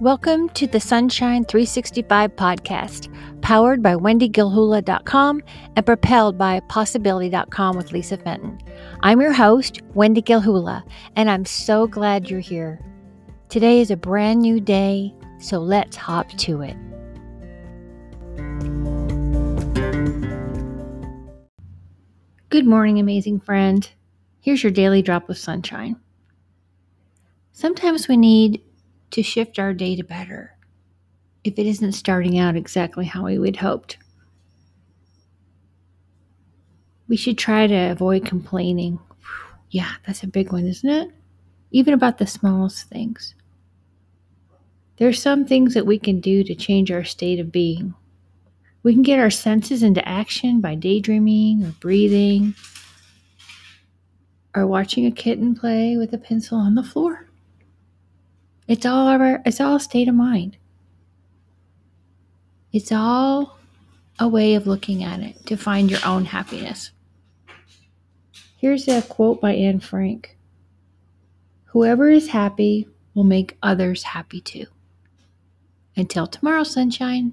Welcome to the Sunshine 365 podcast, powered by WendyGilhula.com and propelled by Possibility.com with Lisa Fenton. I'm your host, Wendy Gilhula, and I'm so glad you're here. Today is a brand new day, so let's hop to it. Good morning, amazing friend. Here's your daily drop of sunshine. Sometimes we need to shift our day to better if it isn't starting out exactly how we would hoped. We should try to avoid complaining. Yeah, that's a big one, isn't it? Even about the smallest things. There are some things that we can do to change our state of being. We can get our senses into action by daydreaming or breathing or watching a kitten play with a pencil on the floor. It's all our, it's all state of mind. It's all a way of looking at it to find your own happiness. Here's a quote by Anne Frank Whoever is happy will make others happy too. Until tomorrow, sunshine.